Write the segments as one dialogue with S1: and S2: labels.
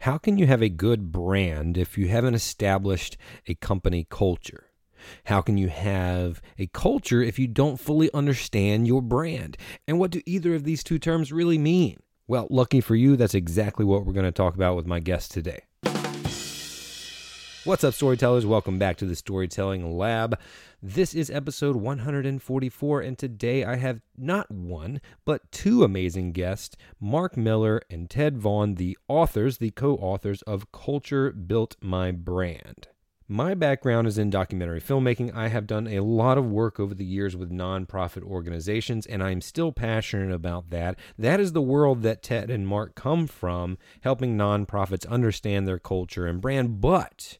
S1: How can you have a good brand if you haven't established a company culture? How can you have a culture if you don't fully understand your brand? And what do either of these two terms really mean? Well, lucky for you, that's exactly what we're going to talk about with my guest today. What's up, storytellers? Welcome back to the Storytelling Lab. This is episode 144, and today I have not one, but two amazing guests Mark Miller and Ted Vaughn, the authors, the co authors of Culture Built My Brand. My background is in documentary filmmaking. I have done a lot of work over the years with nonprofit organizations, and I'm still passionate about that. That is the world that Ted and Mark come from, helping nonprofits understand their culture and brand. But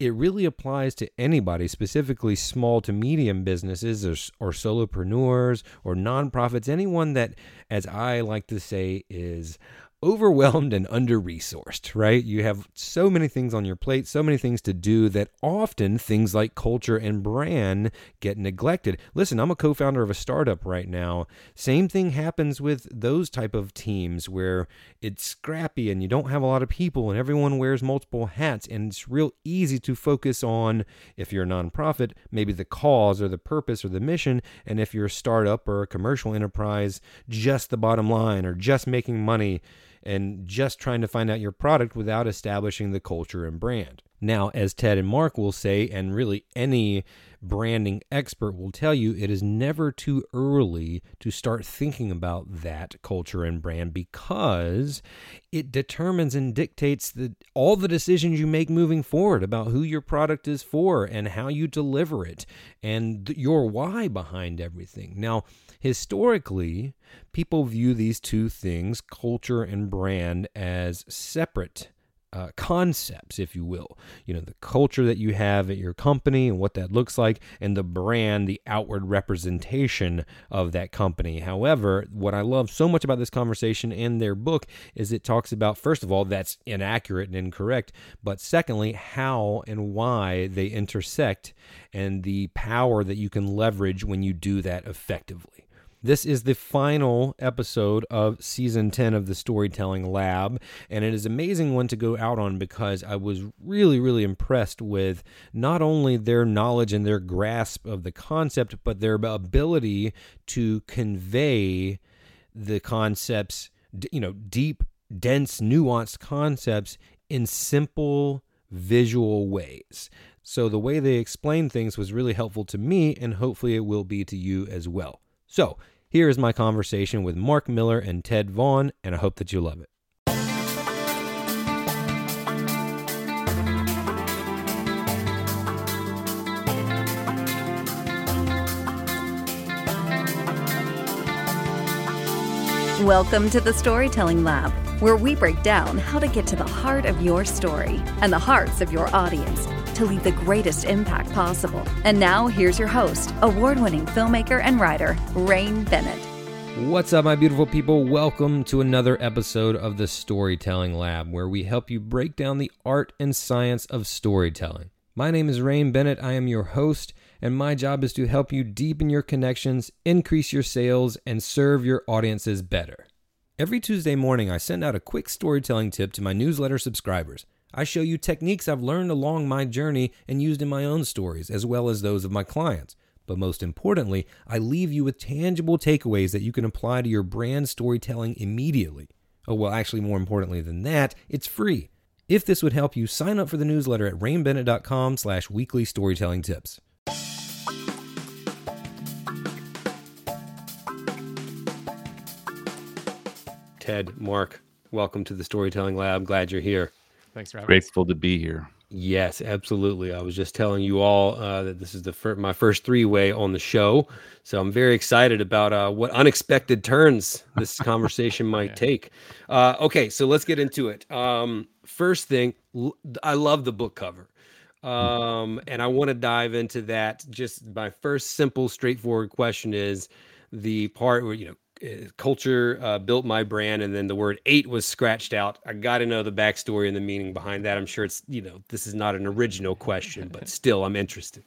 S1: it really applies to anybody, specifically small to medium businesses or, or solopreneurs or nonprofits, anyone that, as I like to say, is overwhelmed and under resourced, right? You have so many things on your plate, so many things to do that often things like culture and brand get neglected. Listen, I'm a co-founder of a startup right now. Same thing happens with those type of teams where it's scrappy and you don't have a lot of people and everyone wears multiple hats and it's real easy to focus on if you're a nonprofit, maybe the cause or the purpose or the mission, and if you're a startup or a commercial enterprise, just the bottom line or just making money and just trying to find out your product without establishing the culture and brand. Now, as Ted and Mark will say, and really any branding expert will tell you, it is never too early to start thinking about that culture and brand because it determines and dictates the, all the decisions you make moving forward about who your product is for and how you deliver it and your why behind everything. Now, historically, people view these two things, culture and brand, as separate uh, concepts, if you will. You know, the culture that you have at your company and what that looks like, and the brand, the outward representation of that company. However, what I love so much about this conversation and their book is it talks about, first of all, that's inaccurate and incorrect, but secondly, how and why they intersect and the power that you can leverage when you do that effectively. This is the final episode of season 10 of the Storytelling Lab, and it is an amazing one to go out on because I was really, really impressed with not only their knowledge and their grasp of the concept, but their ability to convey the concepts, you know, deep, dense, nuanced concepts in simple visual ways. So the way they explained things was really helpful to me, and hopefully it will be to you as well. So, here is my conversation with Mark Miller and Ted Vaughn, and I hope that you love it.
S2: Welcome to the Storytelling Lab, where we break down how to get to the heart of your story and the hearts of your audience to leave the greatest impact possible. And now, here's your host, award winning filmmaker and writer, Rain Bennett.
S1: What's up, my beautiful people? Welcome to another episode of the Storytelling Lab, where we help you break down the art and science of storytelling. My name is Rain Bennett. I am your host, and my job is to help you deepen your connections, increase your sales, and serve your audiences better. Every Tuesday morning, I send out a quick storytelling tip to my newsletter subscribers. I show you techniques I've learned along my journey and used in my own stories, as well as those of my clients. But most importantly, I leave you with tangible takeaways that you can apply to your brand storytelling immediately. Oh, well, actually, more importantly than that, it's free. If this would help you, sign up for the newsletter at rainbennett.com slash weekly storytelling tips. Ted, Mark, welcome to the Storytelling Lab. Glad you're here.
S3: Thanks for having
S4: Grateful to be here.
S1: Yes, absolutely. I was just telling you all uh, that this is the fir- my first three way on the show, so I'm very excited about uh, what unexpected turns this conversation might
S3: Yeah.
S1: take. Uh, okay, so let's get into it. Um, first thing, l- I love the book cover, um, and I want to dive into that. Just my first simple, straightforward question is the part where you know culture uh, built my brand and then the word ate was scratched out. I got to know the backstory and the meaning behind that. I'm sure it's you know this is not an original question but still i'm interested.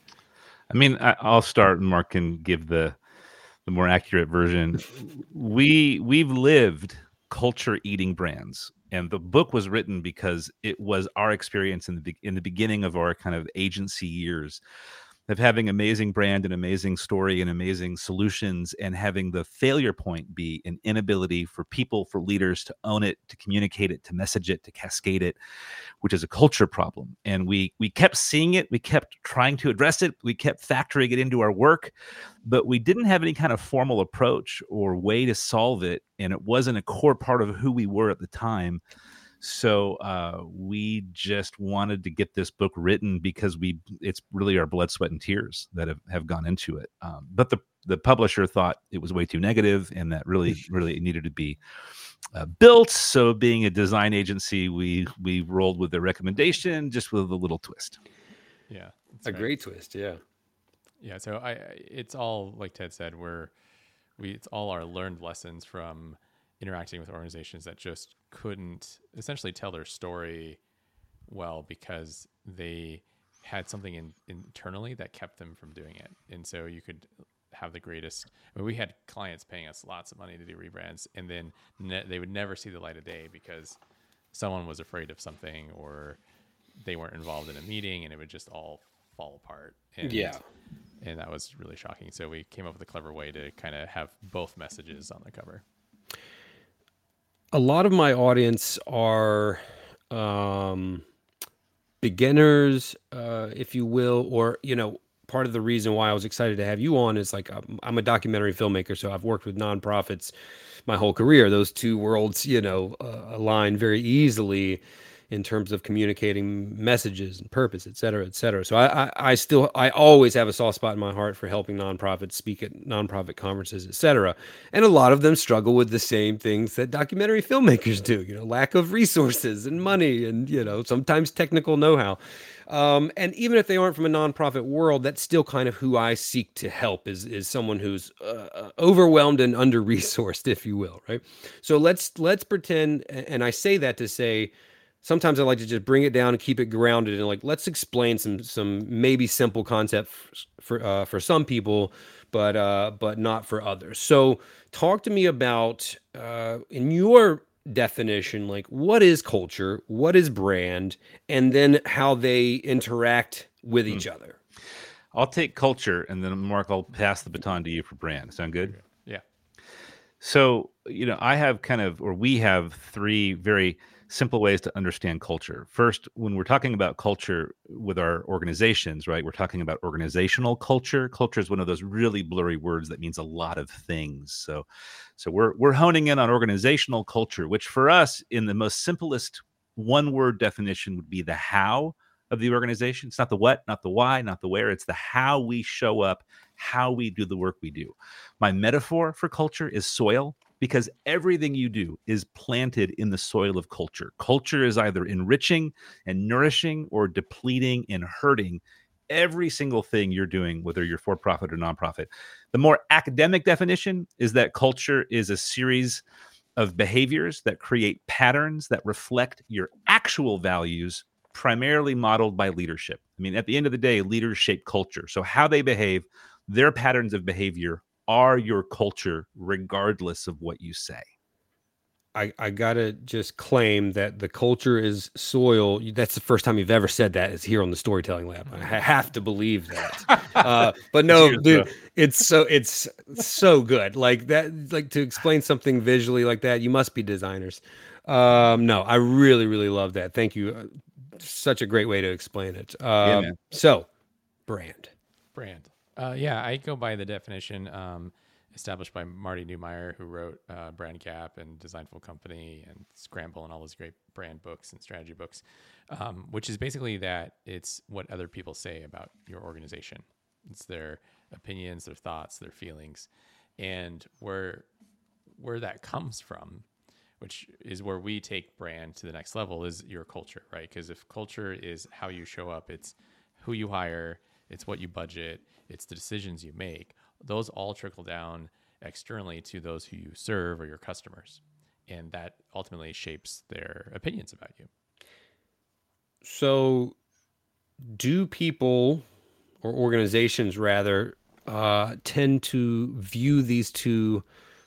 S4: I mean, I, I'll start, and Mark can give the the more accurate version. we we've lived culture eating brands, and the book was written because it was our experience in the in the beginning of our kind of agency years of having amazing brand and amazing story and amazing solutions and having the failure point be an inability for people for leaders to own it to communicate it to message it to cascade it which is a culture problem. And we we kept seeing it. We kept trying to address it. We kept factoring it into our work but we didn't have any kind of formal approach or way to solve it. And it wasn't a core part of who we were at the time so uh, we just wanted to get this book written because we it's really our blood sweat and tears that have, have gone into it um, but the the publisher thought it was way too negative and that really really it needed to be uh, built so being a design agency we we rolled with the recommendation just with a little twist
S3: Yeah, that's
S1: a
S3: right.
S1: great twist yeah
S3: Yeah, so I, I- it's all like Ted said. We're we it's all our learned lessons from interacting with organizations that just couldn't essentially tell their story well because they had something in, internally that kept them from doing it. And so you could have the greatest. I mean, we had clients paying us lots of money to do rebrands, and then ne- they would never see the light of day because someone was afraid of something or they weren't involved in a meeting, and it would just all fall apart. And,
S1: Yeah.
S3: and that was really shocking. So we came up with a clever way to kind of have both messages on the cover.
S1: A lot of my audience are um, beginners, uh, if you will, or you know, part of the reason why I was excited to have you on is like I'm, a documentary filmmaker, so I've worked with nonprofits my whole career. Those two worlds, you know, uh, align very easily in terms of communicating messages and purpose, et cetera, et cetera. So I, I, I still, I always have a soft spot in my heart for helping nonprofits speak at nonprofit conferences, et cetera. And a lot of them struggle with the same things that documentary filmmakers do, you know, lack of resources and money and, you know, sometimes technical know-how. Um, and even if they aren't from a nonprofit world, that's still kind of who I seek to help is, is someone who's uh, uh, overwhelmed and under resourced, if you will. Right. So let's, let's pretend. And I say that to say, sometimes I like to just bring it down and keep it grounded and like let's explain some some maybe simple concept for for, uh, for some people, but uh, but not for others. So talk to me about uh, in your definition, like what is culture, what is brand, and then how they interact with each other.
S4: i'll take culture and then mark i'll pass the baton to you for brand sound good
S3: Yeah.
S4: So, you know, I have kind of, or we have three very simple ways to understand culture. First, when we're talking about culture with our organizations, right, we're talking about organizational culture. Culture is one of those really blurry words that means a lot of things. So, so we're we're honing in on organizational culture, which for us, in the most simplest one word definition, would be the how of the organization. It's not the what, not the why, not the where. It's the how we show up, how we do the work we do. My metaphor for culture is soil because everything you do is planted in the soil of culture. Culture is either enriching and nourishing or depleting and hurting every single thing you're doing, whether you're for profit or nonprofit. The more academic definition is that culture is a series of behaviors that create patterns that reflect your actual values, primarily modeled by leadership. I mean, at the end of the day, leaders shape culture. So, how they behave, their patterns of behavior are your culture, regardless of what you say.
S1: I, I gotta just claim that the culture is soil. That's the first time you've ever said that is here on the storytelling lab. I have to believe that. Uh, but no, dude, it's so it's so good. Like that, like to explain something visually like that, you must be designers. Um, no, I really, really love that. Thank you. Uh, such a great way to explain it. Um, yeah, so, brand,
S3: brand. Uh, yeah, I go by the definition. Um, established by Marty Neumeier, who wrote uh, Brand Gap and Designful Company and Scramble and all those great brand books and strategy books, um, which is basically that it's what other people say about your organization. It's their opinions, their thoughts, their feelings, and where where that comes from, which is where we take brand to the next level, is your culture, right? Because if culture is how you show up, it's who you hire, it's what you budget, it's the decisions you make those all trickle down externally to those who you serve or your customers. And that ultimately shapes their opinions about you.
S1: So, do people or organizations rather uh, tend to view these two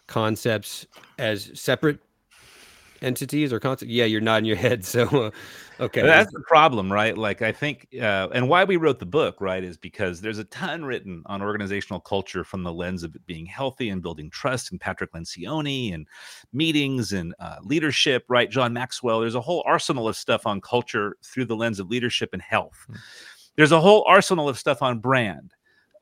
S1: concepts as separate entities or concepts? Yeah, you're nodding your head. So, uh, okay,
S4: that's the problem, right? Like, I think, uh, and why we wrote the book, right, is because there's a ton written on organizational culture from the lens of it being healthy and building trust, and Patrick Lencioni, and meetings and uh, leadership, right? John Maxwell. There's a whole arsenal of stuff on culture through the lens of leadership and health. Mm-hmm. There's a whole arsenal of stuff on brand.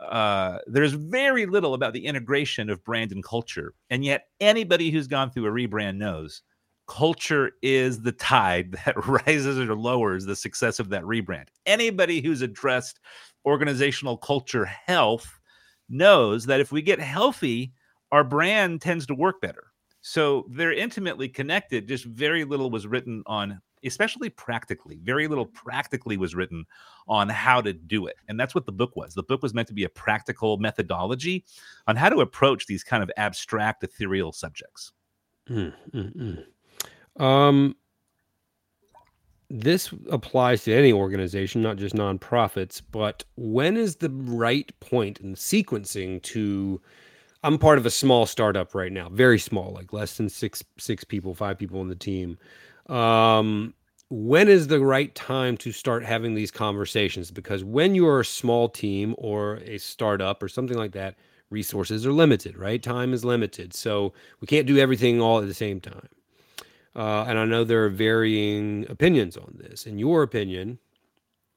S4: Uh, there's very little about the integration of brand and culture. And yet, anybody who's gone through a rebrand knows culture is the tide that rises or lowers the success of that rebrand. Anybody who's addressed organizational culture health knows that if we get healthy, our brand tends to work better. So they're intimately connected. Just very little was written on, especially practically, very little practically was written on how to do it. And that's what the book was. The book was meant to be a practical methodology on how to approach these kind of abstract, ethereal subjects. Mm, mm,
S1: mm. Um, this applies to any organization, not just nonprofits. But when is the right point in sequencing to? I'm part of a small startup right now, very small, like less than six six people, five people on the team. Um, when is the right time to start having these conversations? Because when you're a small team or a startup or something like that, resources are limited, right? Time is limited, so we can't do everything all at the same time. Uh, and I know there are varying opinions on this. In your opinion,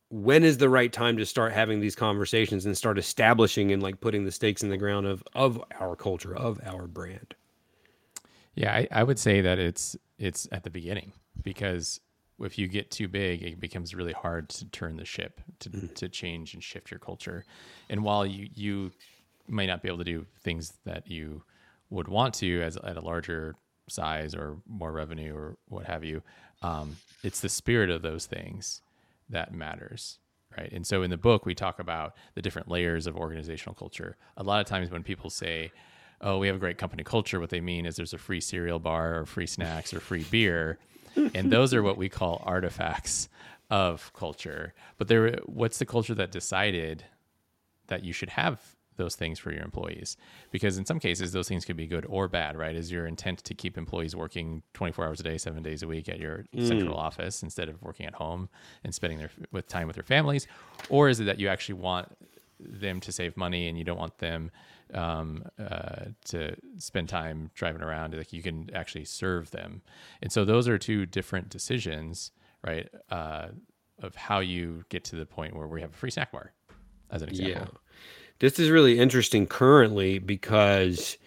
S1: when is the right time to start having these conversations and start establishing and like putting the stakes in the ground of of our culture, of our brand?
S3: Yeah, I, I would say that it's it's at the beginning because if you get too big, it becomes really hard to turn the ship to, mm. to change and shift your culture. And while you you may not be able to do things that you would want to as at a larger size or more revenue or what have you. Um, it's the spirit of those things that matters, right? And so in the book, we talk about the different layers of organizational culture. A lot of times when people say, "Oh, we have a great company culture," what they mean is there's a free cereal bar or free snacks or free beer, and those are what we call artifacts of culture. But there, what's the culture that decided that you should have those things for your employees. Because in some cases those things could be good or bad right? Is your intent to keep employees working 24 hours a day seven days a week at your mm. central office instead of working at home and spending their with time with their families? Or is it that you actually want them to save money and you don't want them um, uh, to spend time driving around like you can actually serve them? And so those are two different decisions right uh, of how you get to the point where we have a free snack bar as an example. yeah
S1: this is really interesting currently because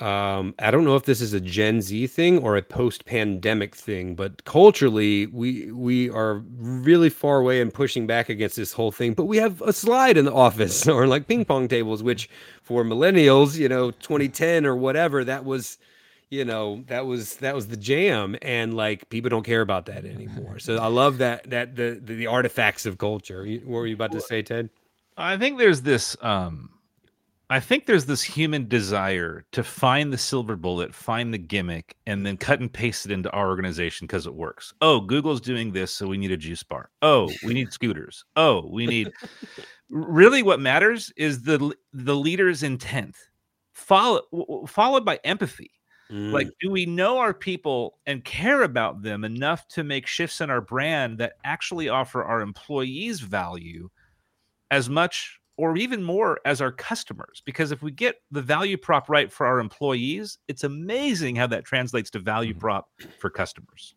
S1: um, I don't know if this is a Gen Z thing or a post-pandemic thing, but culturally, we we are really far away and pushing back against this whole thing. But we have a slide in the office or like ping pong tables, which for millennials, you know, 2010 or whatever, that was, you know, that was that was the jam, and like people don't care about that anymore. So I love that that the the, the artifacts of culture. What were you about to say, Ted?
S4: I think there's this um I think there's this human desire to find the silver bullet, find the gimmick, and then cut and paste it into our organization because it works. Oh, Google's doing this, so we need a juice bar. Oh, we need scooters. Oh, we need. really, what matters is the the leader's intent, follow, followed by empathy. Mm. Like, do we know our people and care about them enough to make shifts in our brand that actually offer our employees value as much or even more as our customers. Because if we get the value prop right for our employees, it's amazing how that translates to value mm-hmm. prop for customers.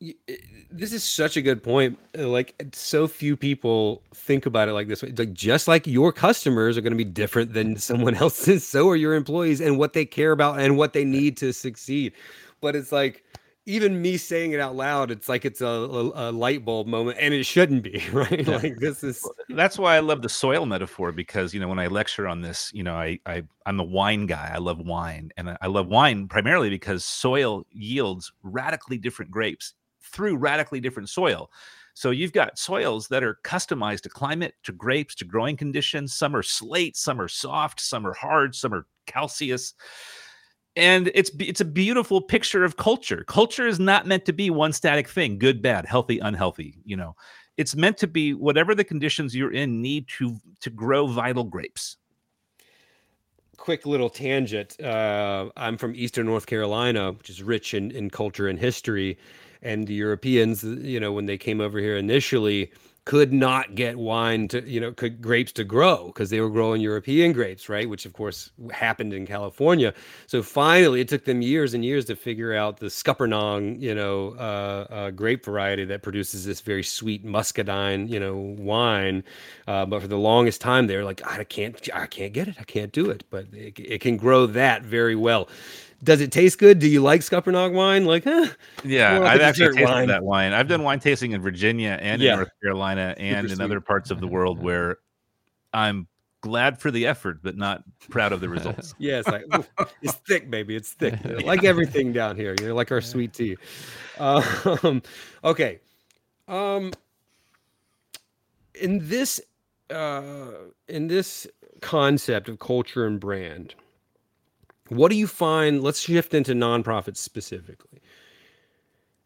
S1: This is such a good point. Uh, like, so few people think about it like this. Like, just like your customers are going to be different than someone else's, so are your employees and what they care about and what they need to succeed. But it's like, even me saying it out loud, it's like it's a, a, a, light bulb moment, and it shouldn't be, right? Yeah. Like this is.
S4: That's why I love the soil metaphor because you know when I lecture on this, you know I I I'm a wine guy. I love wine, and I love wine primarily because soil yields radically different grapes through radically different soil. So you've got soils that are customized to climate, to grapes, to growing conditions. Some are slate, some are soft, some are hard, some are calcareous and it's it's a beautiful picture of culture. Culture is not meant to be one static thing good bad healthy unhealthy you know. It's meant to be whatever the conditions you're in need to to grow vital grapes.
S1: Quick little tangent uh, i'm from eastern north carolina which is rich in, in culture and history and the europeans you know when they came over here initially could not get wine to you know could grapes to grow because they were growing European grapes, right? Which of course happened in California. So finally, it took them years and years to figure out the Scuppernong, you know, uh, uh, grape variety that produces this very sweet muscadine, you know, wine. Uh, but for the longest time, they were like, I can't, I can't get it, I can't do it. But it, it can grow that very well. Does it taste good? Do you like Scuppernong wine? Like, huh?
S4: Yeah, like I've actually tasted wine. that wine. I've done wine tasting in Virginia and yeah. in North Carolina and in other parts of the world where I'm glad for the effort, but not proud of the results.
S1: yeah, it's like it's thick, baby. It's thick. You know, like everything down here. You know, like our sweet tea. Um, okay. Um, in this uh, in this concept of culture and brand, what do you find? Let's shift into nonprofits specifically.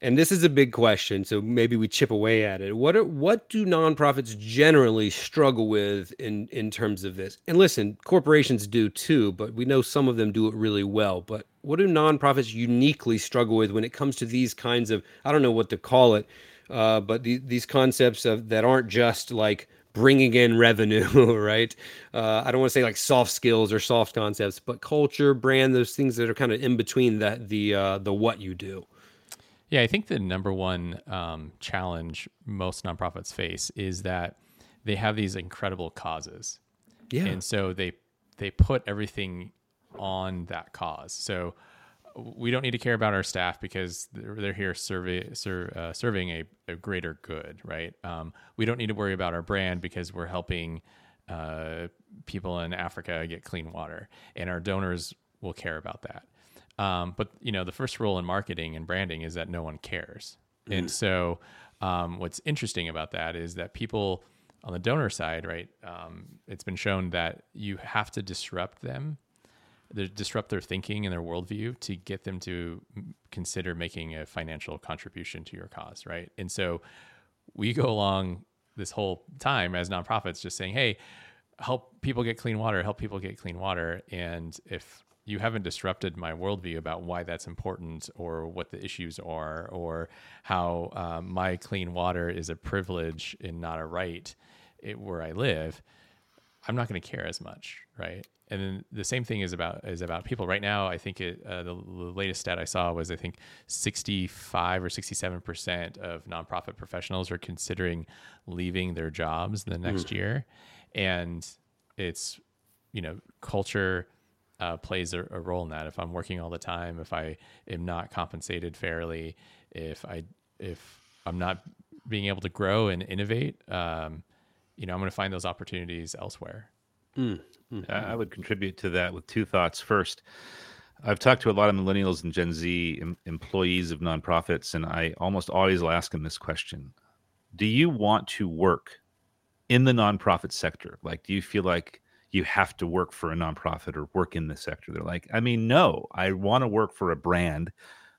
S1: And this is a big question, so maybe we chip away at it. What are, what do nonprofits generally struggle with in in terms of this? And listen, corporations do too, but we know some of them do it really well. But what do nonprofits uniquely struggle with when it comes to these kinds of I don't know what to call it, uh, but the, these concepts of that aren't just like bringing in revenue, right? Uh, I don't want to say like soft skills or soft concepts, but culture, brand, those things that are kind of in between that the uh, the what you do.
S3: Yeah, I think the number one um, challenge most nonprofits face is that they have these incredible causes, yeah, and so they they put everything on that cause. So we don't need to care about our staff because they're, they're here survey, ser, uh, serving a, a, greater good, right? Um, we don't need to worry about our brand because we're helping uh, people in Africa get clean water, and our donors will care about that. Um, but you know, the first rule in marketing and branding is that no one cares, mm. and so um, what's interesting about that is that people on the donor side, right? Um, it's been shown that you have to disrupt them disrupt their thinking and their worldview to get them to consider making a financial contribution to your cause, right? And so we go along this whole time as nonprofits just saying, hey, help people get clean water, help people get clean water. And if you haven't disrupted my worldview about why that's important or what the issues are or how um, my clean water is a privilege and not a right it, where I live, I'm not going to care as much, right? And then the same thing is about is about people right now i think it uh, the, the, latest stat i saw was i think 65 or 67 percent of nonprofit professionals are considering leaving their jobs the next mm. year and it's you know culture uh, plays a, a, role in that if i'm working all the time if i am not compensated fairly if i if i'm not being able to grow and innovate um, you know i'm going to find those opportunities elsewhere
S4: mm. Mm-hmm. I would contribute to that with two thoughts. First, I've talked to a lot of millennials and Gen Z em- employees of nonprofits, and I almost always will ask them this question Do you want to work in the nonprofit sector? Like, do you feel like you have to work for a nonprofit or work in the sector? They're like, I mean, no, I want to work for a brand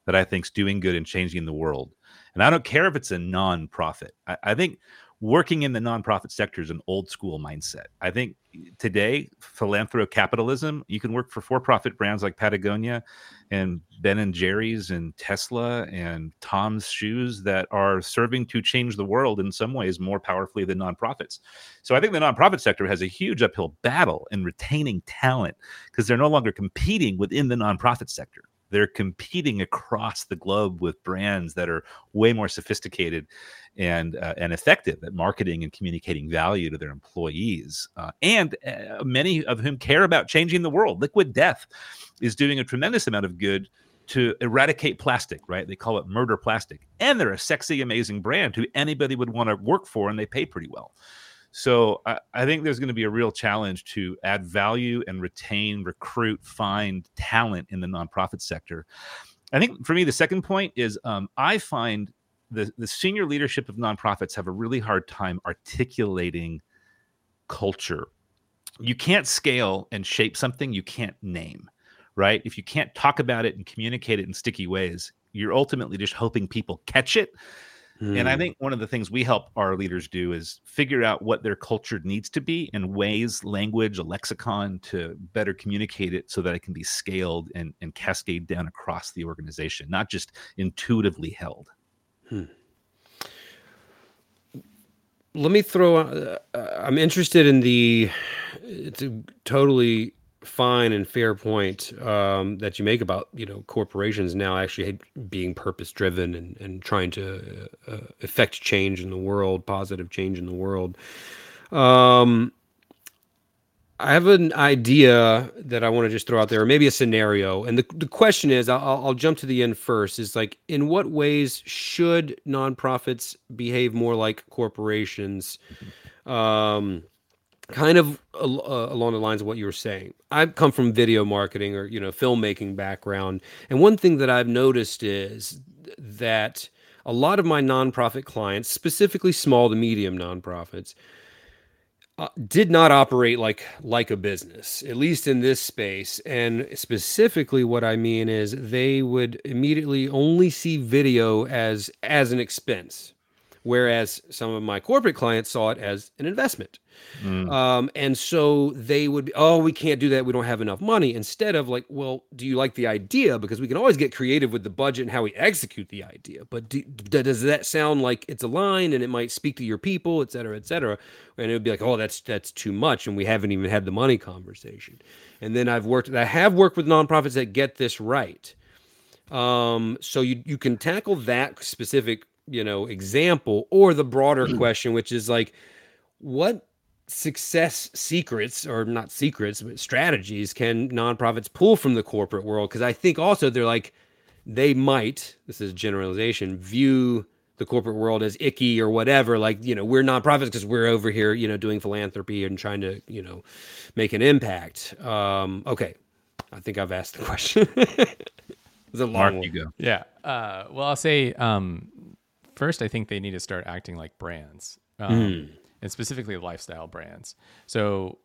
S4: that I think's doing good and changing the world. And I don't care if it's a nonprofit. I, I think working in the nonprofit sector is an old school mindset. I think today, philanthro capitalism, you can work for for profit brands like Patagonia and Ben and Jerry's and Tesla and Tom's Shoes that are serving to change the world in some ways more powerfully than nonprofits. So I think the nonprofit sector has a huge uphill battle in retaining talent because they're no longer competing within the nonprofit sector they're competing across the globe with brands that are way more sophisticated and uh, and effective at marketing and communicating value to their employees, uh, and uh, many of whom care about changing the world. Liquid Death is doing a tremendous amount of good to eradicate plastic, right? They call it murder plastic, and they're a sexy, amazing brand who anybody would want to work for, and they pay pretty well. So I, I think there's going to be a real challenge to add value and retain, recruit, find talent in the nonprofit sector. I think for me, the second point is um, I find the, the senior leadership of nonprofits have a really hard time articulating culture. You can't scale and shape something you can't name, right? If you can't talk about it and communicate it in sticky ways, you're ultimately just hoping people catch it and I hmm. think one of the things we help our leaders do is figure out what their culture needs to be in ways, language, a lexicon to better communicate it so that it can be scaled and, and cascade down across the organization, not just intuitively held. Hmm.
S1: Let me throw. Uh, I'm interested in the. It's a totally fine and fair point um, that you make about you know corporations now actually being purpose driven and, and trying to uh, change in the world, positive change in the world. Um, I have an idea that I want to just throw out there, or maybe a scenario. And the, the question is I'll, I'll jump to the end first is like, in what ways should nonprofits behave more like corporations? Um, kind of uh, along the lines of what you were saying. I come from video marketing or you know filmmaking background, and one thing that I've noticed is that a lot of my nonprofit clients, specifically small to medium nonprofits, uh, did not operate like like a business, at least in this space. And specifically, what I mean is they would immediately only see video as as an expense, whereas some of my corporate clients saw it as an investment. Mm. Um, and so they would, be, oh, we can't do that. We don't have enough money. Instead of like, well, do you like the idea? Because we can always get creative with the budget and how we execute the idea. But do, does that sound like it's aligned and it might speak to your people, et cetera, et cetera? And it would be like, oh, that's that's too much, and we haven't even had the money conversation. And then I've worked, I have worked with nonprofits that get this right. Um, so you you can tackle that specific you know example or the broader question, which is like, what success secrets or not secrets but strategies can nonprofits pull from the corporate world? Because i think also they're like they might this is generalization view the corporate world as icky or whatever. Like you know we're nonprofits because we're over here you know doing philanthropy and trying to you know make an impact. Um okay. I think i've asked the question. It's a long
S4: Mark,
S1: one.
S4: you go.
S3: Yeah. Uh, well i'll say um first i think they need to start acting like brands. Um, mm and specifically lifestyle brands. So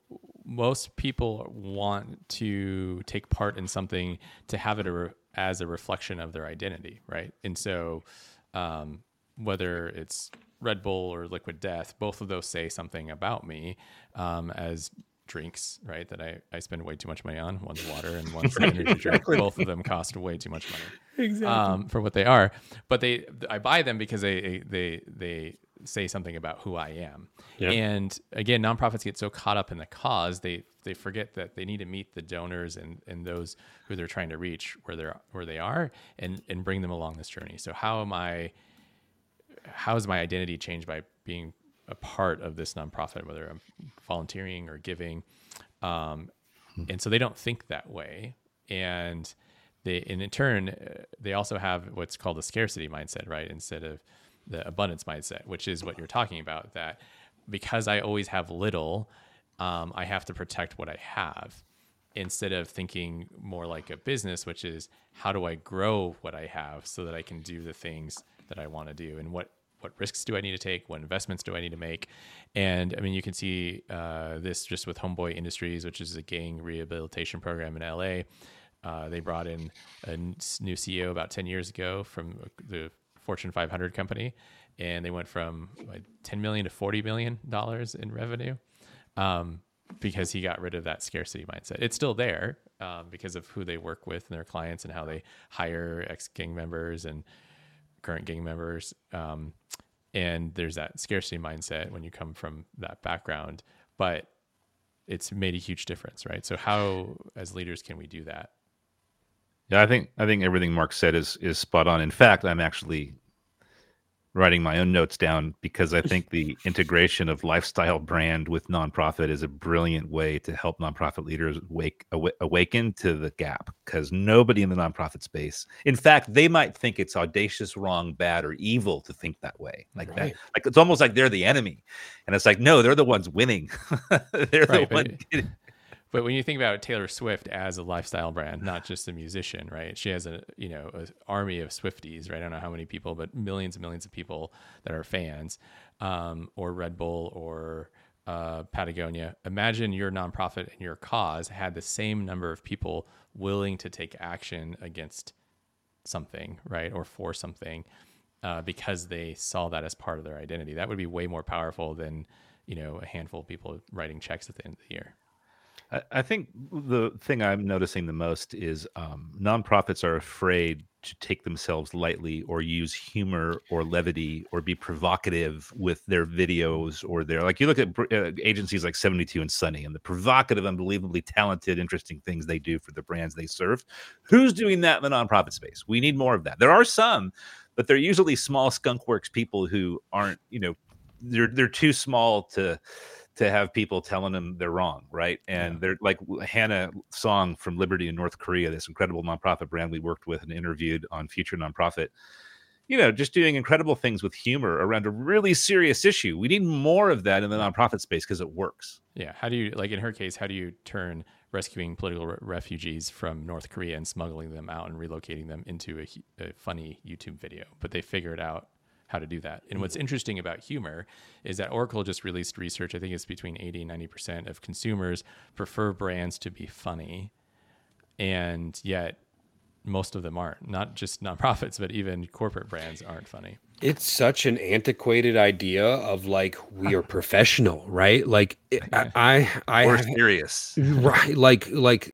S3: most people want to take part in something to have it a re- as a reflection of their identity, right? And so um, whether it's Red Bull or Liquid Death, both of those say something about me um, as drinks, right? That I, I spend way too much money on. One's water and one's energy drink. Both of them cost way too much money exactly. um, for what they are. But they I buy them because they they they say something about who I am. Yep. And again, nonprofits get so caught up in the cause, they they forget that they need to meet the donors and, and those who they're trying to reach where they're where they are and and bring them along this journey. So how am I how is my identity changed by being a part of this nonprofit, whether I'm volunteering or giving? Um, hmm. and so they don't think that way. And they, and in turn, uh, they also have what's called a scarcity mindset, right? Instead of the abundance mindset, which is what you're talking about. That because I always have little, um, I have to protect what I have instead of thinking more like a business, which is how do I grow what I have so that I can do the things that I want to do. And what what risks do I need to take? What investments do I need to make? And I mean, you can see uh, this just with Homeboy Industries, which is a gang rehabilitation program in LA. Uh, they brought in a new CEO about 10 years ago from the Fortune 500 company, and they went from like 10 million to 40 million dollars in revenue um, because he got rid of that scarcity mindset. It's still there um, because of who they work with and their clients and how they hire ex gang members and current gang members. Um, and there's that scarcity mindset when you come from that background, but it's made a huge difference, right? So how, as leaders, can we do that?
S4: Yeah, I think I think everything Mark said is is spot on. In fact, I'm actually writing my own notes down because I think the integration of lifestyle brand with nonprofit is a brilliant way to help nonprofit leaders wake awaken to the gap because nobody in the nonprofit space, in fact, they might think it's audacious, wrong, bad, or evil to think that way. Like right. that, like it's almost like they're the enemy, and it's like no, they're the ones winning. they're right, the one.
S3: But when you think about Taylor Swift as a lifestyle brand, not just a musician, right? She has a you know an army of Swifties, right? I don't know how many people, but millions and millions of people that are fans, um, or Red Bull or uh, Patagonia. Imagine your nonprofit and your cause had the same number of people willing to take action against something, right, or for something, uh, because they saw that as part of their identity. That would be way more powerful than you know a handful of people writing checks at the end of the year.
S4: I, think the thing I'm noticing the most is um, nonprofits are afraid to take themselves lightly or use humor or levity or be provocative with their videos or their like you look at uh, agencies like 72 and Sunny and the provocative, unbelievably talented, interesting things they do for the brands they serve. Who's doing that in the nonprofit space? We need more of that. There are some, but they're usually small skunkworks people who aren't, you know, they're they're too small to to have people telling them they're wrong, right? And yeah. they're like Hannah Song from Liberty in North Korea, this incredible nonprofit brand we worked with and interviewed on Future Nonprofit. You know, just doing incredible things with humor around a really serious issue. We need more of that in the nonprofit space because it works.
S3: Yeah. How do you, like in her case, how do you turn rescuing political re- refugees from North Korea and smuggling them out and relocating them into a, a funny YouTube video? But they figure it out how to do that. And what's mm-hmm. interesting about humor is that Oracle just released research. I think it's between 80 and 90% of consumers prefer brands to be funny. And yet, most of them aren't. Not just nonprofits, but even corporate brands aren't funny.
S1: It's such an antiquated idea of like we are professional, right? Like I, I, I
S4: or serious,
S1: right? Like, like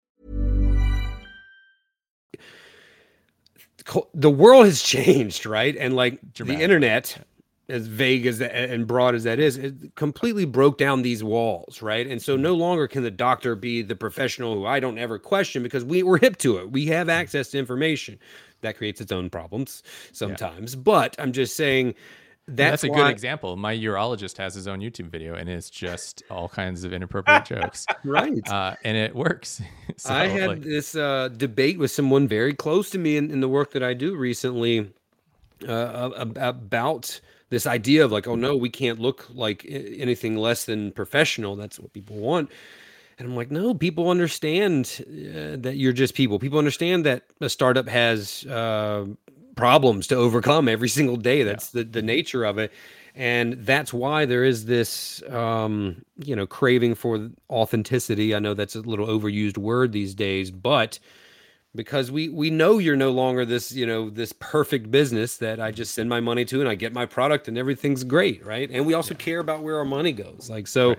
S1: The world has changed, right? And like Dramatic. the internet, as vague as that and broad as that is, it completely broke down these walls, right? And so mm. no longer can the doctor be the professional who I don't ever question because we we're hip to it. We have mm. access to information. That creates its own problems sometimes. Yeah. But I'm just saying that's,
S3: that's a
S1: why...
S3: good example. My urologist has his own YouTube video, and it's just all kinds of inappropriate jokes.
S1: Right,
S3: uh, and it works.
S1: so, I had like... this uh, debate with someone very close to me in, in the work that I do recently uh, about this idea of like, oh no, we can't look like anything less than professional. That's what people want. And I'm like, no, people understand uh, that you're just people. People understand that a startup has uh, problems to overcome every single day. That's yeah. the, the nature of it. And that's why there is this, um, you know, craving for authenticity. I know that's a little overused word these days, but because we we know you're no longer this you know this perfect business that I just send my money to and I get my product and everything's great, right? And we also care about where our money goes. Like so,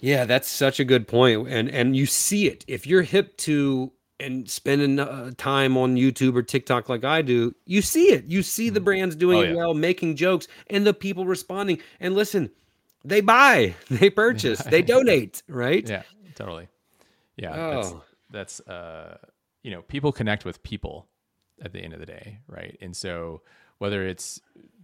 S1: yeah, that's such a good point. And and you see it if you're hip to and spending uh, time on YouTube or TikTok like I do, you see it. You see the brands doing
S4: Oh,
S1: it
S4: yeah.
S1: well, making jokes, and the people responding. And listen, they buy, they purchase, they donate, right?
S3: Yeah, totally. Yeah,
S1: Oh.
S3: that's, that's uh, you know, people connect with people at the end of the day, right? And so whether it's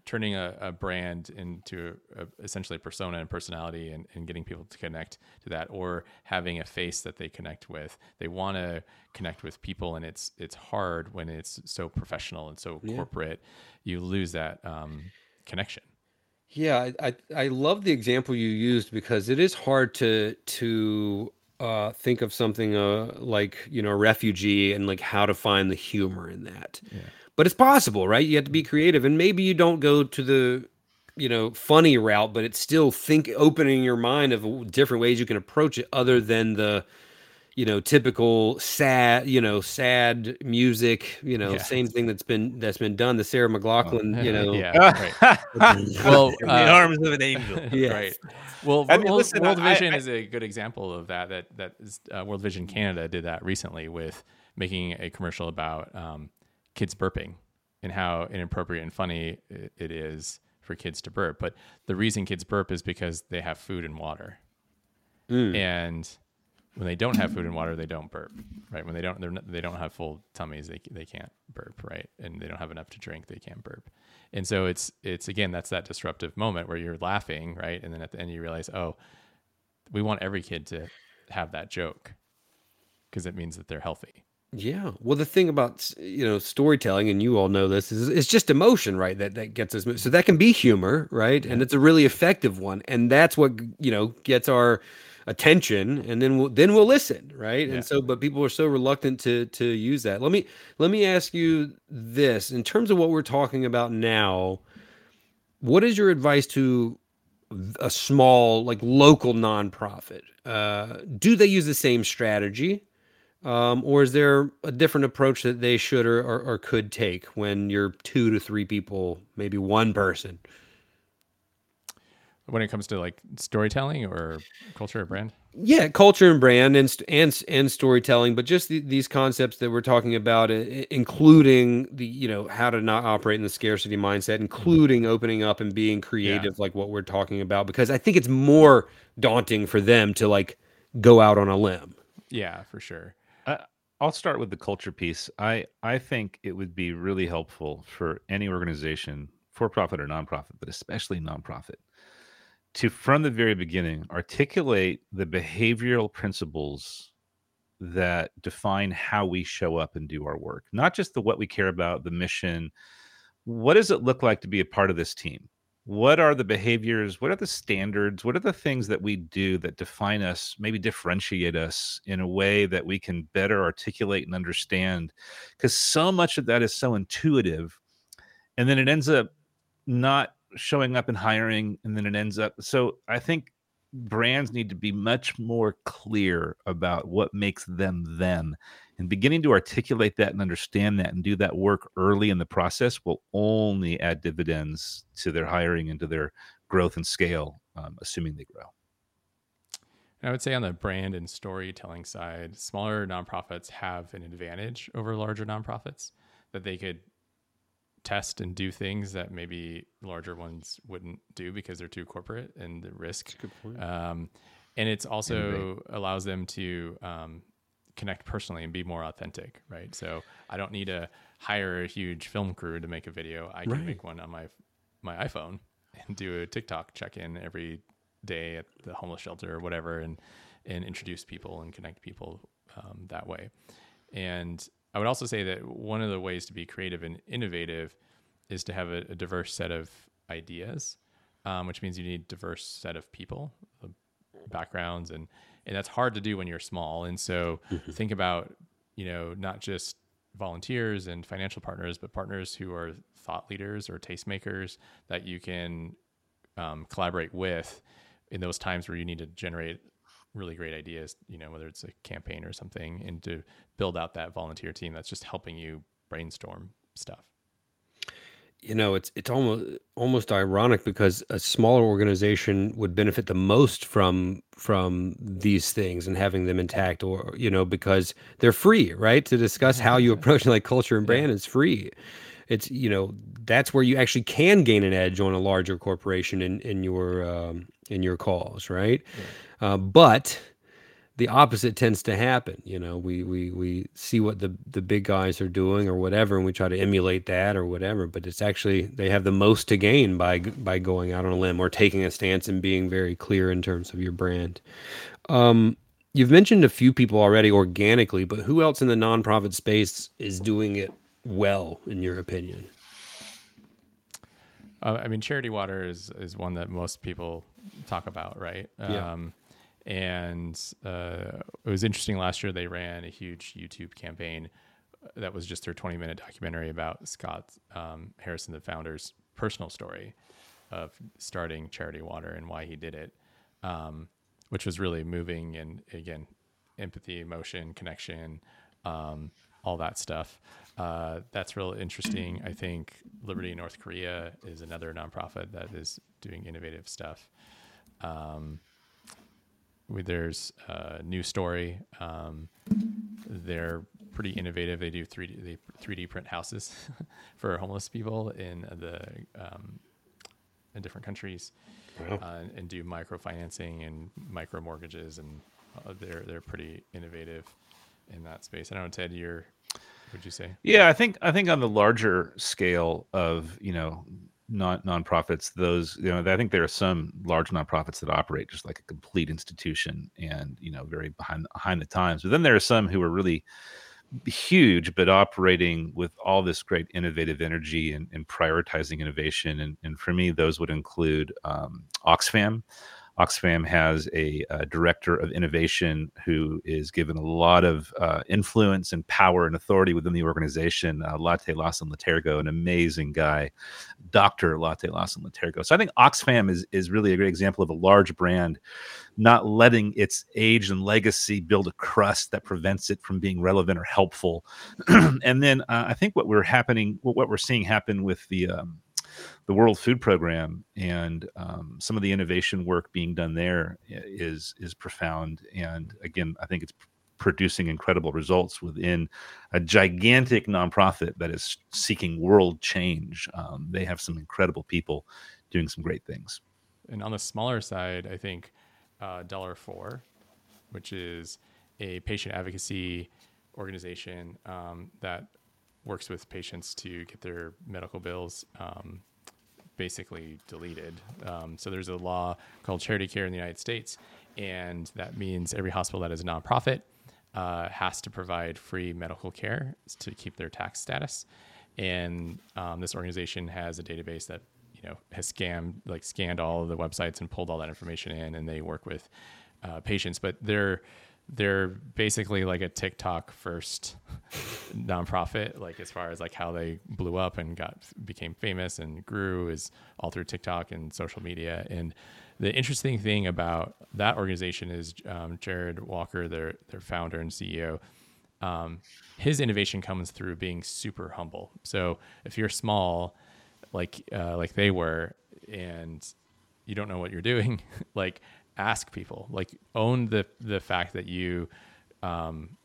S3: turning a, a brand into a, essentially a persona and personality and, and getting people to connect to that or having a face that they connect with they want to connect with people and it's it's hard when it's so professional and so
S1: Yeah.
S3: corporate you lose that um, connection
S1: Yeah, I, I I love the example you used because it is hard to to uh, think of something uh, like you know a refugee and like how to find the humor in that. But it's possible, right? You have to be creative, and maybe you don't go to the you know funny route, but it's still think opening your mind of different ways you can approach it other than the you know typical sad you know sad music you know
S3: Yeah.
S1: same thing that's been that's been done the Sarah McLachlan you know
S3: yeah right. well
S4: In the
S3: uh,
S4: arms of an angel.
S1: Yes.
S3: right well
S4: I mean,
S3: world,
S4: listen,
S3: world
S4: I-
S3: vision
S4: I-
S3: is a good example of that that that is, uh, world vision canada did that recently with making a commercial about um, kids burping and how inappropriate and funny it is for kids to burp but the reason kids burp is because they have food and water mm. and when they don't have food and water, they don't burp, right? When they don't, they're not, they don't have full tummies, they they can't burp, right? And they don't have enough to drink, they can't burp. And so it's it's again that's that disruptive moment where you're laughing, right? And then at the end you realize, oh, we want every kid to have that joke because it means that they're healthy.
S1: Yeah. Well, the thing about you know storytelling, and you all know this, is it's just emotion, right? That that gets us. mo- So that can be humor, right? And it's a really effective one, and that's what you know gets our attention, and then we'll then we'll listen, right?
S3: Yeah.
S1: And so, but people are so reluctant to to use that. Let me let me ask you this: in terms of what we're talking about now, what is your advice to a small, like local nonprofit? Uh, do they use the same strategy? Um, or is there a different approach that they should or, or, or could take when you're two to three people, maybe one person?
S3: When it comes to like storytelling or culture or brand,
S1: Yeah, culture and brand and and and storytelling, but just the, these concepts that we're talking about, including the you know how to not operate in the scarcity mindset, including opening up and being creative, like what we're talking about, because I think it's more daunting for them to like go out on a limb.
S3: yeah, for sure.
S4: I'll start with the culture piece. I I think it would be really helpful for any organization, for profit or nonprofit, but especially nonprofit, to from the very beginning articulate the behavioral principles that define how we show up and do our work. Not just the what we care about, the mission. What does it look like to be a part of this team? What are the behaviors? What are the standards? What are the things that we do that define us, maybe differentiate us in a way that we can better articulate and understand? Because so much of that is so intuitive. And then it ends up not showing up in hiring. And then it ends up. So I think brands need to be much more clear about what makes them them and beginning to articulate that and understand that and do that work early in the process will only add dividends to their hiring and to their growth and scale um, assuming they grow.
S3: And I would say on the brand and storytelling side, smaller nonprofits have an advantage over larger nonprofits that they could test and do things that maybe larger ones wouldn't do because they're too corporate and the risk. Um, and it's also allows them to um, connect personally and be more authentic, right? So I don't need to hire a huge film crew to make a video. I can
S1: Right.
S3: make one on my my iPhone and do a TikTok check in every day at the homeless shelter or whatever, and and introduce people and connect people um, that way. And I would also say that one of the ways to be creative and innovative is to have a, a diverse set of ideas, um, which means you need diverse set of people, uh, backgrounds, and and that's hard to do when you're small. And so think about you know not just volunteers and financial partners, but partners who are thought leaders or tastemakers that you can um, collaborate with in those times where you need to generate really great ideas, you know, whether it's a campaign or something, and to build out that volunteer team that's just helping you brainstorm stuff.
S1: You know, it's it's almost almost ironic because a smaller organization would benefit the most from from these things and having them intact, or you know, because they're free, right? To discuss how you approach like culture and brand is free. It's you know that's where you actually can gain an edge on a larger corporation in in your um, in your calls, right? Uh, but the opposite tends to happen. You know, we we we see what the the big guys are doing or whatever, and we try to emulate that or whatever. But it's actually they have the most to gain by by going out on a limb or taking a stance and being very clear in terms of your brand. Um, you've mentioned a few people already organically, but who else in the nonprofit space is doing it well, in your opinion?
S3: Uh, I mean, Charity Water is is one that most people talk about, right?
S1: Yeah.
S3: Um, and uh, it was interesting last year they ran a huge YouTube campaign that was just their 20 minute documentary about Scott um, Harrison, the founder's personal story of starting Charity Water and why he did it, um, which was really moving and again, empathy, emotion, connection, um, all that stuff. Uh, that's real interesting. I think Liberty North Korea is another nonprofit that is doing innovative stuff. Um, we- there's a new story. Um, they're pretty innovative. They do 3D, they 3D print houses for homeless people in the um, in different countries,
S1: Wow.
S3: uh, and do microfinancing and micro mortgages, and uh, they're they're pretty innovative in that space. I don't know, Ted, you're would you say?
S4: Yeah, I think I think on the larger scale of you know non nonprofits, those you know I think there are some large nonprofits that operate just like a complete institution and you know very behind behind the times. But then there are some who are really huge, but operating with all this great innovative energy and, and prioritizing innovation. And, and for me, those would include um, Oxfam. Oxfam has a, uh director of innovation who is given a lot of uh, influence and power and authority within the organization. Uh, Latte Lawson Latergo, an amazing guy, Dr. Latte Lawson Latergo. So I think Oxfam is, is really a great example of a large brand not letting its age and legacy build a crust that prevents it from being relevant or helpful. and then uh, I think what we're happening, what what we're seeing happen with the um, the World Food Program and um, some of the innovation work being done there is is profound. And again, I think it's producing incredible results within a gigantic nonprofit that is seeking world change. Um, they have some incredible people doing some great things.
S3: And on the smaller side, I think uh, Dollar For, which is a patient advocacy organization um, that works with patients to get their medical bills um, basically deleted. Um, so there's a law called Charity Care in the United States, and that means every hospital that is a nonprofit uh, has to provide free medical care to keep their tax status. And um, this organization has a database that you know has scammed like scanned all of the websites and pulled all that information in, and they work with uh, patients. But they're they're basically like a TikTok first nonprofit. Like as far as like how they blew up and got became famous and grew is all through TikTok and social media. And the interesting thing about that organization is um, Jared Walker, their their founder and CEO. Um, his innovation comes through being super humble. So if you're small, like uh, like they were, and you don't know what you're doing, like ask people, like own the the fact that you um,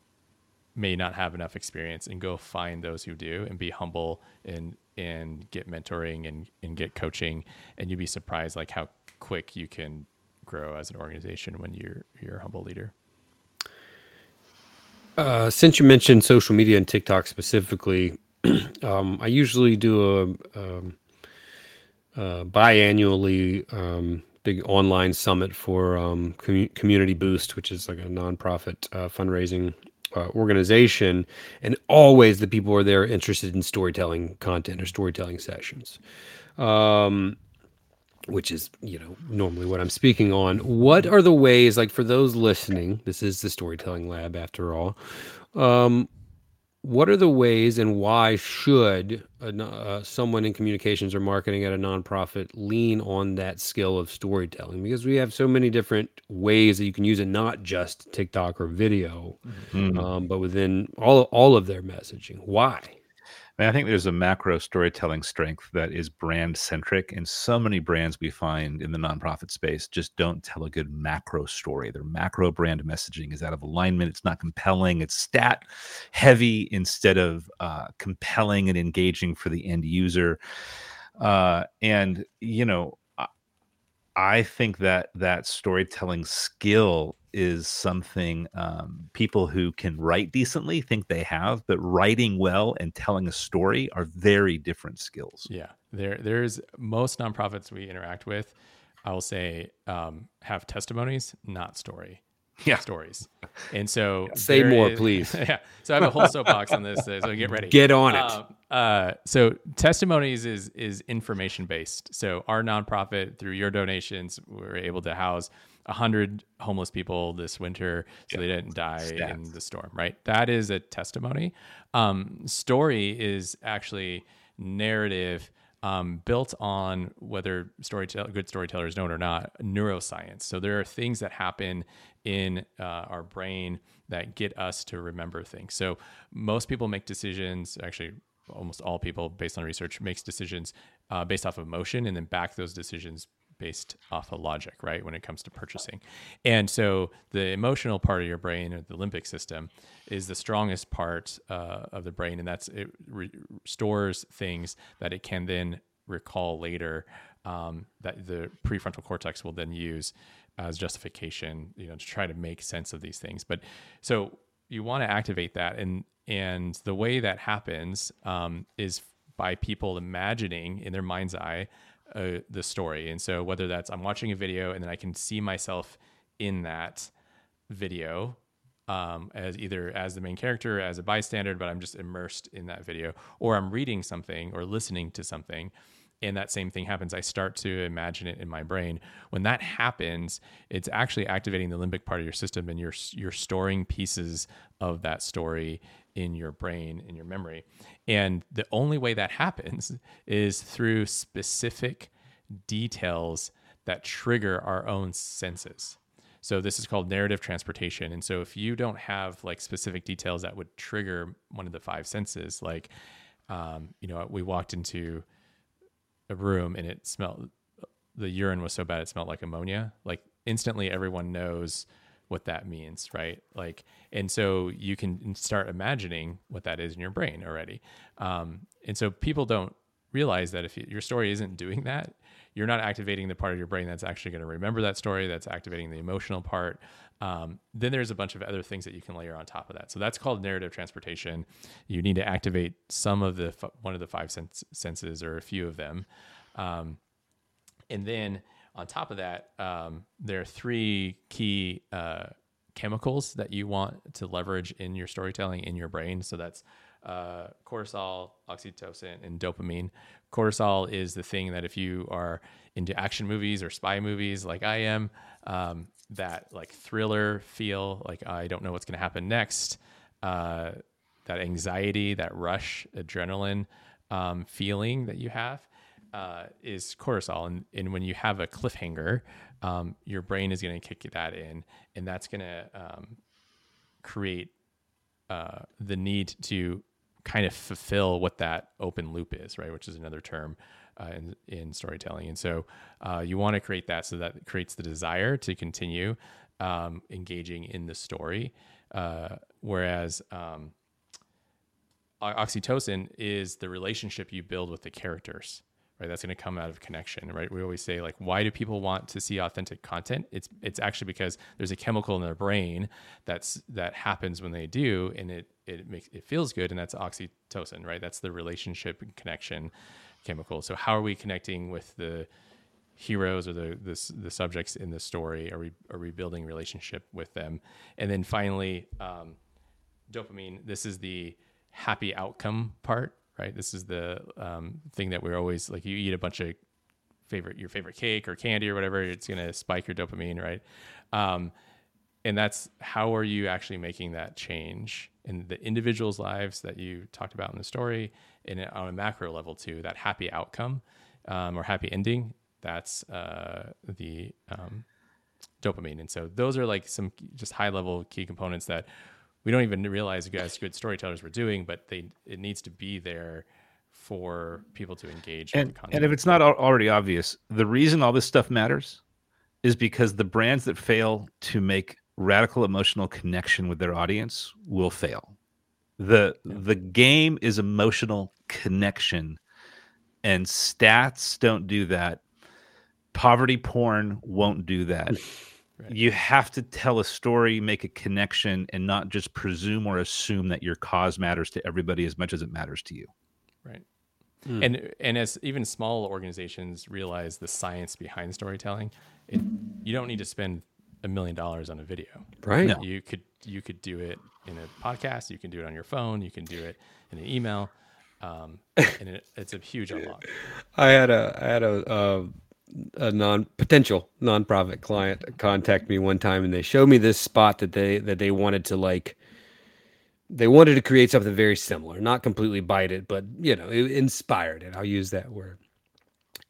S3: may not have enough experience, and go find those who do, and be humble and and get mentoring and and get coaching, and you'd be surprised like how quick you can grow as an organization when you're you're a humble leader.
S1: Uh, since you mentioned social media and TikTok specifically, um, I usually do a um, uh, biannually um, big online summit for um, commu- Community Boost, which is like a nonprofit uh, fundraising uh, organization, and always the people are there interested in storytelling content or storytelling sessions. Um, which is you know normally what i'm speaking on what are the ways like for those listening this is the storytelling lab after all um what are the ways and why should a, uh, someone in communications or marketing at a nonprofit lean on that skill of storytelling? Because we have so many different ways that you can use it, not just TikTok or video, mm-hmm. um, but within all all of their messaging. Why?
S4: I think there's a macro storytelling strength that is brand centric, and so many brands we find in the nonprofit space just don't tell a good macro story. Their macro brand messaging is out of alignment. It's not compelling. It's stat heavy instead of uh, compelling and engaging for the end user. Uh, and you know, I think that that storytelling skill is something um, people who can write decently think they have, but writing well and telling a story are very different skills.
S3: Yeah, there there's most nonprofits we interact with, I will say, um, have testimonies, not story.
S4: Yeah.
S3: stories, and so
S1: say more,
S3: is,
S1: please.
S3: yeah, so I have a whole soapbox on this, so get ready.
S1: Get on it.
S3: Um, uh, so testimonies is is information based. So our nonprofit, through your donations, we're able to house 100 homeless people this winter so they didn't die Stats. in the storm, right? That is a testimony. Um, story is actually narrative um, built on whether storytell- good storytellers know it or not, neuroscience. So there are things that happen in uh, our brain that get us to remember things. So most people make decisions, actually almost all people based on research makes decisions uh, based off of emotion and then back those decisions based off of logic, right? When it comes to purchasing. And so the emotional part of your brain or the limbic system is the strongest part uh, of the brain. And that's it re- stores things that it can then recall later um, that the prefrontal cortex will then use as justification, you know, to try to make sense of these things. But so you want to activate that. And, and the way that happens um, is by people imagining in their mind's eye uh, the story. And so whether that's I'm watching a video and then I can see myself in that video um, as either as the main character, as a bystander, but I'm just immersed in that video, or I'm reading something or listening to something, and that same thing happens. I start to imagine it in my brain. When that happens, it's actually activating the limbic part of your system, and you're you're storing pieces of that story in your brain, in your memory. And the only way that happens is through specific details that trigger our own senses. So this is called narrative transportation. And so if you don't have like specific details that would trigger one of the five senses, like, um, you know, we walked into a room and it smelled, the urine was so bad it smelled like ammonia. Like instantly, everyone knows what that means, right? Like, and so you can start imagining what that is in your brain already. Um, and so people don't realize that if your story isn't doing that, you're not activating the part of your brain that's actually going to remember that story, that's activating the emotional part. Um, then there's a bunch of other things that you can layer on top of that. So that's called narrative transportation. You need to activate some of the one of the five sense, senses or a few of them, um, and then on top of that, um, there are three key uh, chemicals that you want to leverage in your storytelling in your brain. So that's uh, cortisol, oxytocin, and dopamine. Cortisol is the thing that if you are into action movies or spy movies like I am, um, that like thriller feel, like I don't know what's going to happen next, uh, that anxiety, that rush, adrenaline um, feeling that you have uh, is cortisol, and, and when you have a cliffhanger, um, your brain is going to kick that in, and that's going to um, create uh, the need to kind of fulfill what that open loop is, right? Which is another term uh, in, in storytelling, and so uh, you want to create that so that creates the desire to continue um, engaging in the story, uh, whereas um, oxytocin is the relationship you build with the characters right? That's going to come out of connection right? We always say like why do people want to see authentic content? It's it's actually because there's a chemical in their brain that's that happens when they do and it it makes it feels good and that's oxytocin right? That's the relationship and connection chemical. So how are we connecting with the heroes or the the, the subjects in the story? Are we are we building relationship with them? And then finally um, dopamine. This is the happy outcome part right? This is the um, thing that we're always like. You eat a bunch of favorite your favorite cake or candy or whatever, it's gonna spike your dopamine, right? Um, and that's how are you actually making that change in the individuals' lives that you talked about in the story, and on a macro level too, that happy outcome um, or happy ending. That's uh, the um, dopamine, and so those are like some just high level key components that we don't even realize you guys good storytellers were doing, but they it needs to be there for people to engage
S4: and, and if it's not already obvious, the reason all this stuff matters is because the brands that fail to make radical emotional connection with their audience will fail. The the game is emotional connection and stats don't do that. Poverty porn won't do that. You have to tell a story, make a connection, and not just presume or assume that your cause matters to everybody as much as it matters to you.
S3: right and and as even small organizations realize the science behind storytelling it, you don't need to spend a million dollars on a video
S1: Right.
S4: No.
S3: you could you could do it in a podcast you can do it on your phone you can do it in an email um, and it, it's a huge unlock
S1: I had a I had a a, a non potential nonprofit client contact me one time, and they showed me this spot that they that they wanted to like. They wanted to create something very similar, not completely bite it, but you know, it inspired it. I'll use that word.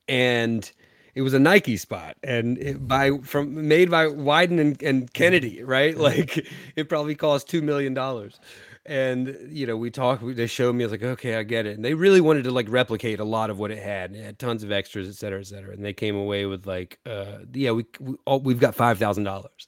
S1: And it was a Nike spot, and it, by from made by Wieden and, and Kennedy, right? Like it probably cost two million dollars. And you know, we talked. They showed me. I was like, okay, I get it. And they really wanted to like replicate a lot of what it had. It had tons of extras, et cetera, et cetera. And they came away with like, uh, yeah, we, we all, we've got five thousand dollars.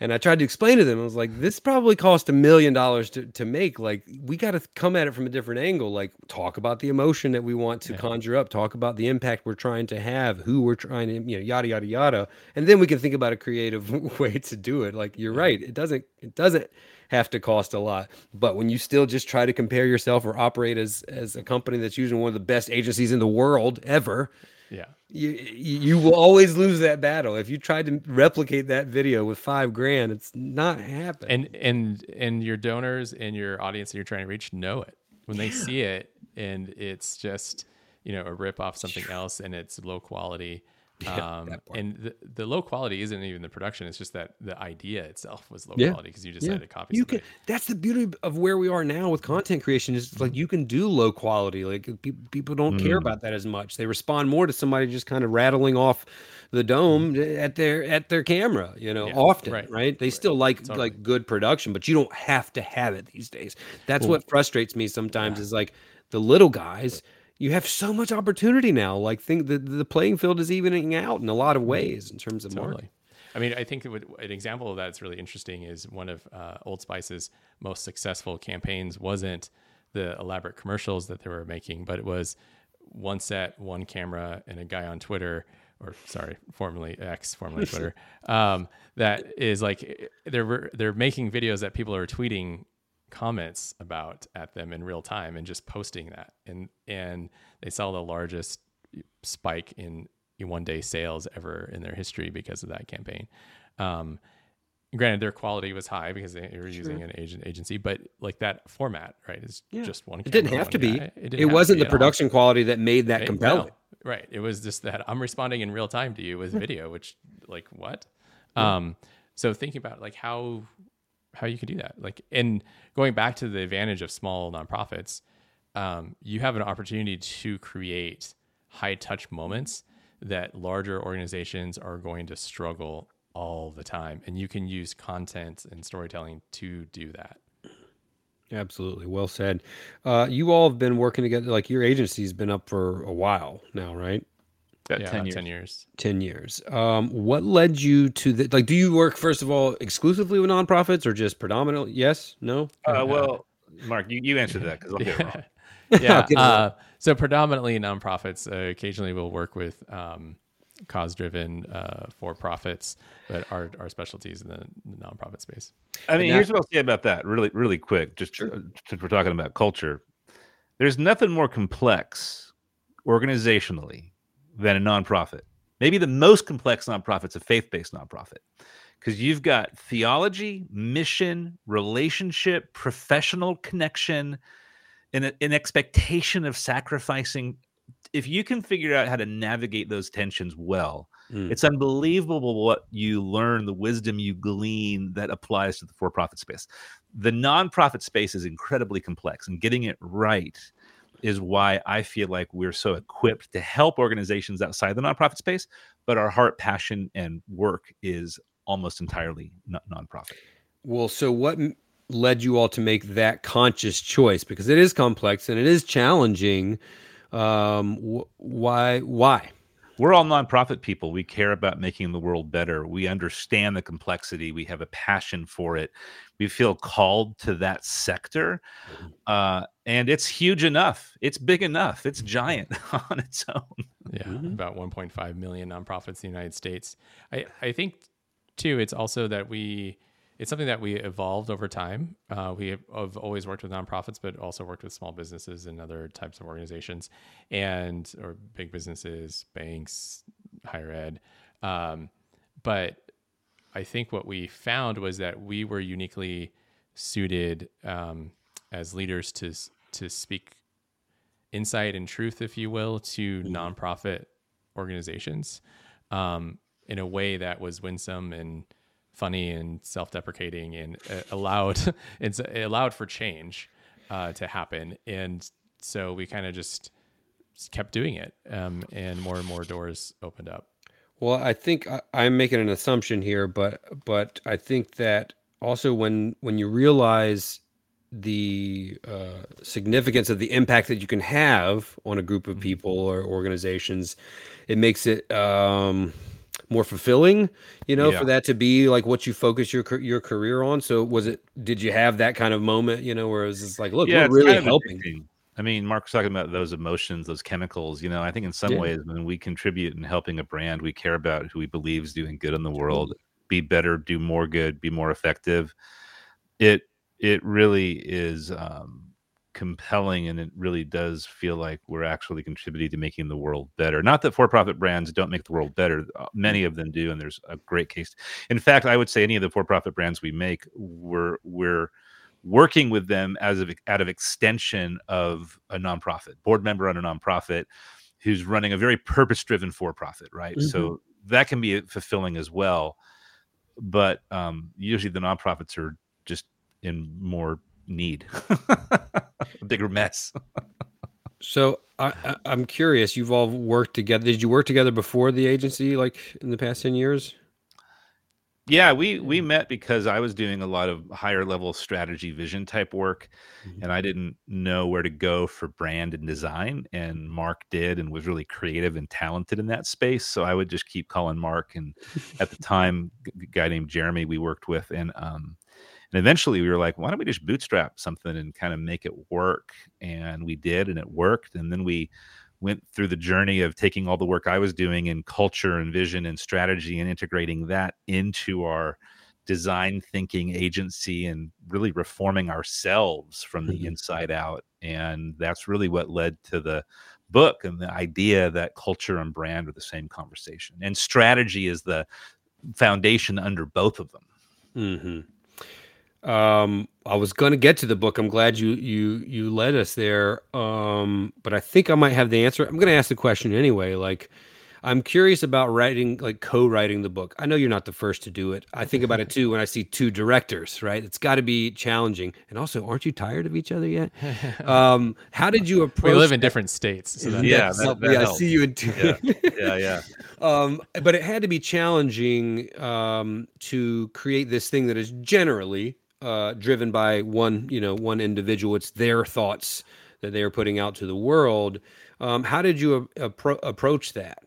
S1: And I tried to explain to them, I was like, this probably cost a million dollars to to make. Like, we got to come at it from a different angle. Like, talk about the emotion that we want to
S3: Yeah.
S1: conjure up. Talk about the impact we're trying to have, who we're trying to, you know, yada yada yada. And then we can think about a creative way to do it. Like, you're right. It doesn't. It doesn't have to cost a lot. But when you still just try to compare yourself or operate as as a company that's using one of the best agencies in the world ever,
S3: yeah
S1: you you will always lose that battle. If you tried to replicate that video with five grand, it's not happening.
S3: and and and your donors and your audience that you're trying to reach know it when they see it and it's just you know a rip off something else and it's low quality um, and the, the low quality isn't even the production it's just that the idea itself was low
S1: Yeah.
S3: quality because you decided to copy
S1: you
S3: something.
S1: can that's the beauty of where we are now with content creation is like mm-hmm. you can do low quality like pe- people don't care mm-hmm. about that as much. They respond more to somebody just kind of rattling off the dome mm-hmm. at their at their camera you know
S3: Yeah,
S1: often right,
S3: right,
S1: they still like
S3: Totally.
S1: like good production but you don't have to have it these days. That's what frustrates me sometimes is like the little guys you have so much opportunity now like think the, the playing field is evening out in a lot of ways in terms of marketing
S3: Totally. I mean, I think it would, an example of that's really interesting is one of uh, Old Spice's most successful campaigns wasn't the elaborate commercials that they were making, but it was one set, one camera, and a guy on Twitter, or sorry, formerly X, formerly Twitter, um, that is like they're they're making videos that people are tweeting comments about at them in real time and just posting that, and and they saw the largest spike in one day sales ever in their history because of that campaign. Um, granted, their quality was high because they were using an agent agency, but like that format, right, is just one.
S1: it didn't have to
S3: one
S1: be
S3: guy.
S1: it,
S3: didn't have
S1: wasn't
S3: be
S1: the
S3: at all.
S1: production quality that made that
S3: Right?
S1: compelling
S3: No, right. It was just that I'm responding in real time to you with video, which like what? Um, so thinking about like how how you can do that, like and going back to the advantage of small nonprofits, um, you have an opportunity to create high touch moments that larger organizations are going to struggle all the time, and you can use content and storytelling to do that.
S1: Absolutely. Well said. Uh, you all have been working together, like your agency's been up for a while now, right?
S4: About
S3: yeah,
S4: 10
S3: about
S4: years.
S3: ten years.
S1: 10 years. Um, what led you to the, like, do you work, first of all, exclusively with nonprofits or just predominantly? Yes? No?
S4: Uh, well, Mark, you, you answered that because I'll get it wrong.
S3: yeah. uh, so predominantly nonprofits. Uh, occasionally, we'll work with um, cause-driven uh, for-profits, but our our specialties in the, the nonprofit space.
S4: I mean,
S1: now-
S4: here's what I'll say about that really, really quick. Just uh, since we're talking about culture, there's nothing more complex organizationally than a nonprofit. Maybe the most complex nonprofit's a faith-based nonprofit because you've got theology, mission, relationship, professional connection, and an expectation of sacrificing if you can figure out how to navigate those tensions well,
S1: Mm.
S4: it's unbelievable what you learn, the wisdom you glean that applies to the for-profit space. The nonprofit space is incredibly complex, and getting it right is why I feel like we're so equipped to help organizations outside the nonprofit space, but our heart, passion, and work is almost entirely non- nonprofit.
S1: Well, so what led you all to make that conscious choice? Because it is complex and it is challenging. Um, wh- why? Why?
S4: We're all nonprofit people. We care about making the world better. We understand the complexity. We have a passion for it. We feel called to that sector. Mm-hmm. Uh, and it's huge enough. It's big enough. It's mm-hmm. giant on its own.
S3: Yeah, mm-hmm. about 1.5 million nonprofits in the United States. I, I think too, it's also that we, it's something that we evolved over time. Uh, we have, always worked with nonprofits, but also worked with small businesses and other types of organizations, and or big businesses, banks, higher ed. Um, but I think what we found was that we were uniquely suited um, as leaders to to speak insight and truth, if you will, to nonprofit organizations um, in a way that was winsome and funny and self-deprecating and uh, allowed it's it allowed for change uh, to happen. And so we kind of just kept doing it, um, and more and more doors opened up.
S1: Well, I think I, I'm making an assumption here, but but I think that also when when you realize the uh, significance of the impact that you can have on a group of people or organizations, it makes it um, more fulfilling. You know,
S4: Yeah.
S1: for that to be like what you focus your your career on. So was it? Did you have that kind of moment? You know, where it was just like, look, we're really
S4: kind of
S1: helping.
S4: I mean, Mark was talking about those emotions, those chemicals. You know, I think in some
S1: Yeah.
S4: ways, when we contribute in helping a brand, we care about who we believe is doing good in the world, be better, do more good, be more effective. It it really is um, compelling, and it really does feel like we're actually contributing to making the world better. Not that for-profit brands don't make the world better; uh, many of them do, and there's a great case. In fact, I would say any of the for-profit brands we make, we're we're working with them as of out of extension of a nonprofit board member on a nonprofit who's running a very purpose driven for profit right so that can be fulfilling as well but um, usually the nonprofits are just in more need a bigger mess
S1: So I, I, I'm curious. You've all worked together. Did you work together before the agency, like in the past ten years?
S4: Yeah, we we met because I was doing a lot of higher level strategy vision type work and I didn't know where to go for brand and design and Mark did and was really creative and talented in that space so I would just keep calling Mark and at the time a guy named Jeremy we worked with and um and eventually we were like why don't we just bootstrap something and kind of make it work and we did and it worked and then we went through the journey of taking all the work I was doing in culture and vision and strategy and integrating that into our design thinking agency and really reforming ourselves from the
S1: Mhm.
S4: inside out. And that's really what led to the book and the idea that culture and brand are the same conversation. And strategy is the foundation under both of them.
S1: Mm-hmm. Um, I was going to get to the book. I'm glad you you you led us there. Um, but I think I might have the answer. I'm going to ask the question anyway. Like, I'm curious about writing, like co-writing the book. I know you're not the first to do it. I think about it too when I see two directors. Right? It's got to be challenging. And also, aren't you tired of each other yet? Um, how did you approach?
S3: We live in different states, so that
S4: Yeah, that- that
S1: yeah, I see you in two.
S4: Yeah. Yeah, yeah.
S1: um, but it had to be challenging um, to create this thing that is generally uh, driven by one, you know, one individual. It's their thoughts that they are putting out to the world. Um, how did you a- appro- approach that?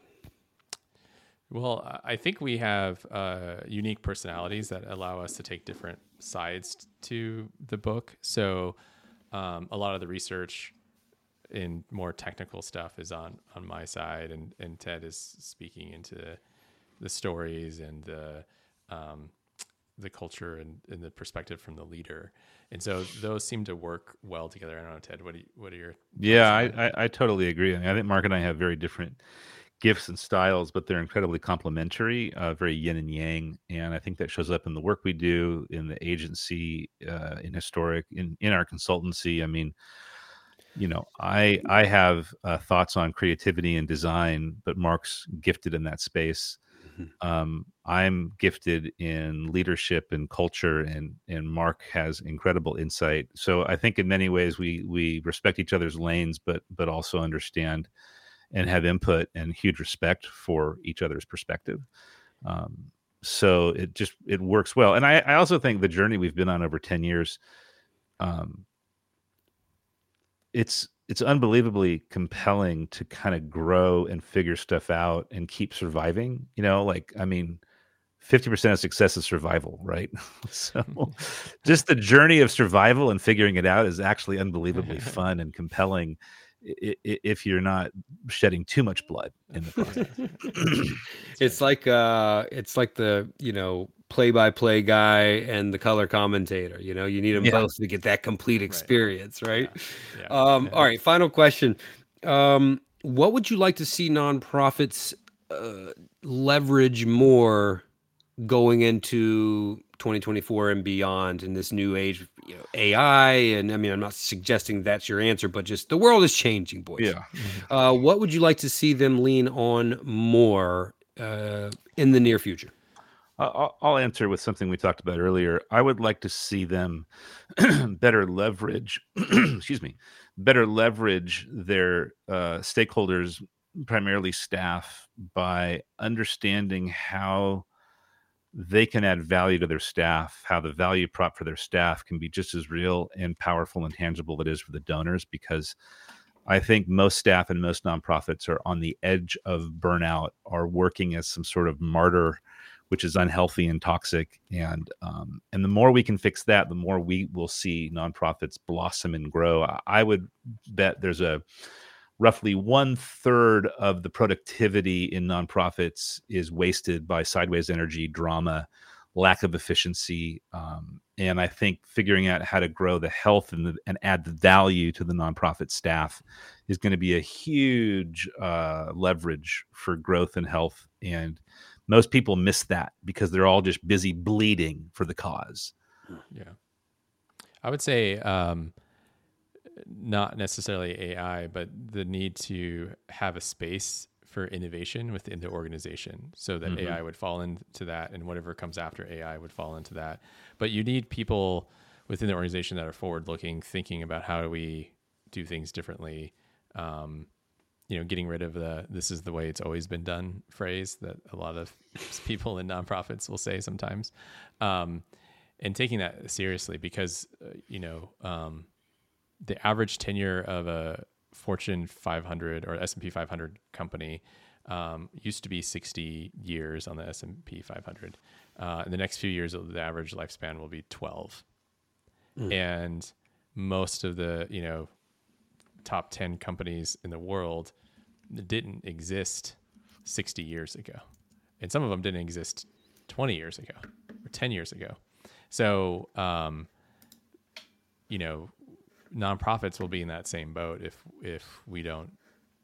S3: Well, I- I think we have uh, unique personalities that allow us to take different sides to the book. So, um, a lot of the research in more technical stuff is on on my side, and and Ted is speaking into the stories and the um, the culture and, and the perspective from the leader. And so those seem to work well together. I don't know, Ted. What do you, what are your
S4: Yeah, I, I, I totally agree. I, mean, I think Mark and I have very different gifts and styles, but they're incredibly complementary, uh, very yin and yang. And I think that shows up in the work we do, in the agency, uh, in historic, in, in our consultancy. I mean, you know, I I have uh, thoughts on creativity and design, but Mark's gifted in that space.
S1: Mm-hmm.
S4: Um, I'm gifted in leadership and culture, and and Mark has incredible insight. So I think in many ways we we respect each other's lanes, but but also understand and have input and huge respect for each other's perspective. Um, so it just it works well, and I I also think the journey we've been on over ten years. Um, it's it's unbelievably compelling to kind of grow and figure stuff out and keep surviving you know like i mean 50% of success is survival right? So just the journey of survival and figuring it out is actually unbelievably fun and compelling if you're not shedding too much blood in the process.
S1: It's like uh it's like the you know play-by-play guy and the color commentator. You know, you need them yeah. both to get that complete experience, right? right? Yeah. Yeah. Um, all right, final question. Um, what would you like to see nonprofits uh, leverage more going into 2024 and beyond in this new age you know, AI? And I mean, I'm not suggesting that's your answer, but just the world is changing, boys.
S4: Yeah.
S1: Uh, what would you like to see them lean on more uh, in the near future?
S4: I'll, answer with something we talked about earlier. I would like to see them better leverage, excuse me, better leverage their uh, stakeholders, primarily staff, by understanding how they can add value to their staff, how the value prop for their staff can be just as real and powerful and tangible it is for the donors. Because I think most staff and most nonprofits are on the edge of burnout, are working as some sort of martyr which is unhealthy and toxic. And um, and the more we can fix that, the more we will see nonprofits blossom and grow. I would bet there's a roughly one third of the productivity in nonprofits is wasted by sideways energy, drama, lack of efficiency. Um, and I think figuring out how to grow the health and, the, and add the value to the nonprofit staff is going to be a huge uh, leverage for growth and health. And most people miss that because they're all just busy bleeding for the cause.
S3: Yeah. I would say um, not necessarily AI, but the need to have a space for innovation within the organization so that mm-hmm. AI would fall into that and whatever comes after AI would fall into that. But you need people within the organization that are forward looking, thinking about how do we do things differently. Um, you know, getting rid of the "this is the way it's always been done" phrase that a lot of people in nonprofits will say sometimes, um, and taking that seriously because uh, you know um, the average tenure of a Fortune 500 or S and P 500 company um, used to be 60 years on the S and P 500. Uh, in the next few years, the average lifespan will be 12, mm. and most of the you know top 10 companies in the world didn't exist 60 years ago. And some of them didn't exist 20 years ago or 10 years ago. So, um, you know, nonprofits will be in that same boat if if we don't,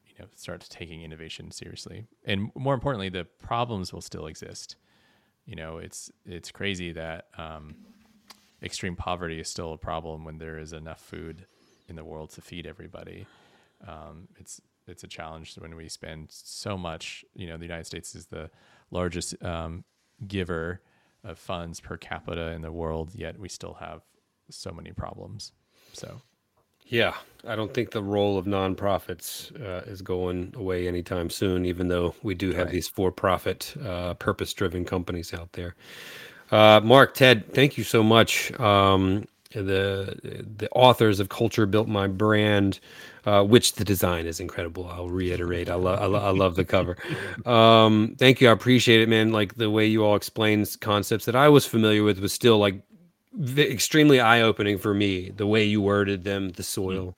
S3: you know, start taking innovation seriously. And more importantly, the problems will still exist. You know, it's it's crazy that um, extreme poverty is still a problem when there is enough food in the world to feed everybody. Um, it's it's a challenge when we spend so much. You know, the United States is the largest um, giver of funds per capita in the world, yet we still have so many problems. So,
S1: yeah, I don't think the role of nonprofits uh, is going away anytime soon, even though we do have right. these for profit, uh, purpose driven companies out there. Uh, Mark, Ted, thank you so much. Um, the the authors of Culture Built My Brand, uh, which the design is incredible. I'll reiterate. I love I, lo- I love the cover. Um, thank you. I appreciate it, man. Like the way you all explain concepts that I was familiar with was still like v- extremely eye opening for me. The way you worded them, the soil.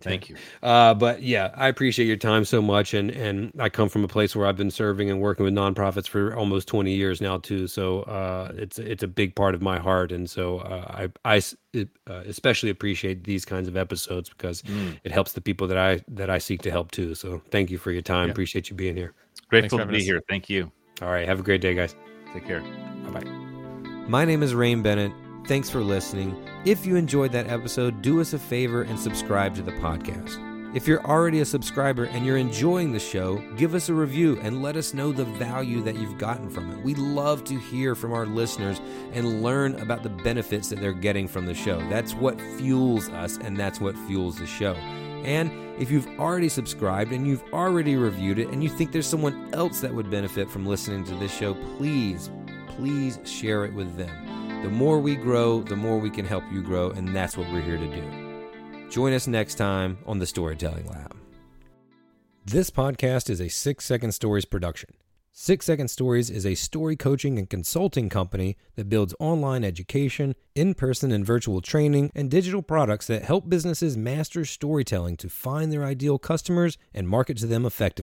S4: Thank you.
S1: Uh, but yeah, I appreciate your time so much, and and I come from a place where I've been serving and working with nonprofits for almost twenty years now too. So uh, it's it's a big part of my heart, and so uh, I I uh, especially appreciate these kinds of episodes because mm. it helps the people that I that I seek to help too. So thank you for your time. Yeah. Appreciate you being here.
S4: Grateful to be us. here. Thank you.
S1: All right, have a great day, guys.
S4: Take care.
S1: Bye bye. My name is Rain Bennett Thanks for listening. If you enjoyed that episode, do us a favor and subscribe to the podcast. If you're already a subscriber and you're enjoying the show, give us a review and let us know the value that you've gotten from it. We love to hear from our listeners and learn about the benefits that they're getting from the show. That's what fuels us and that's what fuels the show. And if you've already subscribed and you've already reviewed it and you think there's someone else that would benefit from listening to this show, please, please share it with them. The more we grow, the more we can help you grow, and that's what we're here to do. Join us next time on the Storytelling Lab. This podcast is a Six Second Stories production. Six Second Stories is a story coaching and consulting company that builds online education, in person and virtual training, and digital products that help businesses master storytelling to find their ideal customers and market to them effectively.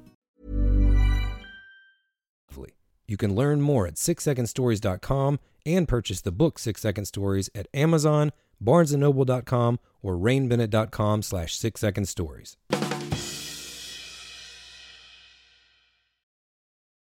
S1: You can learn more at sixsecondstories.com and purchase the book Six Second Stories at Amazon, barnesandnoble.com, or rainbennett.com slash six second stories.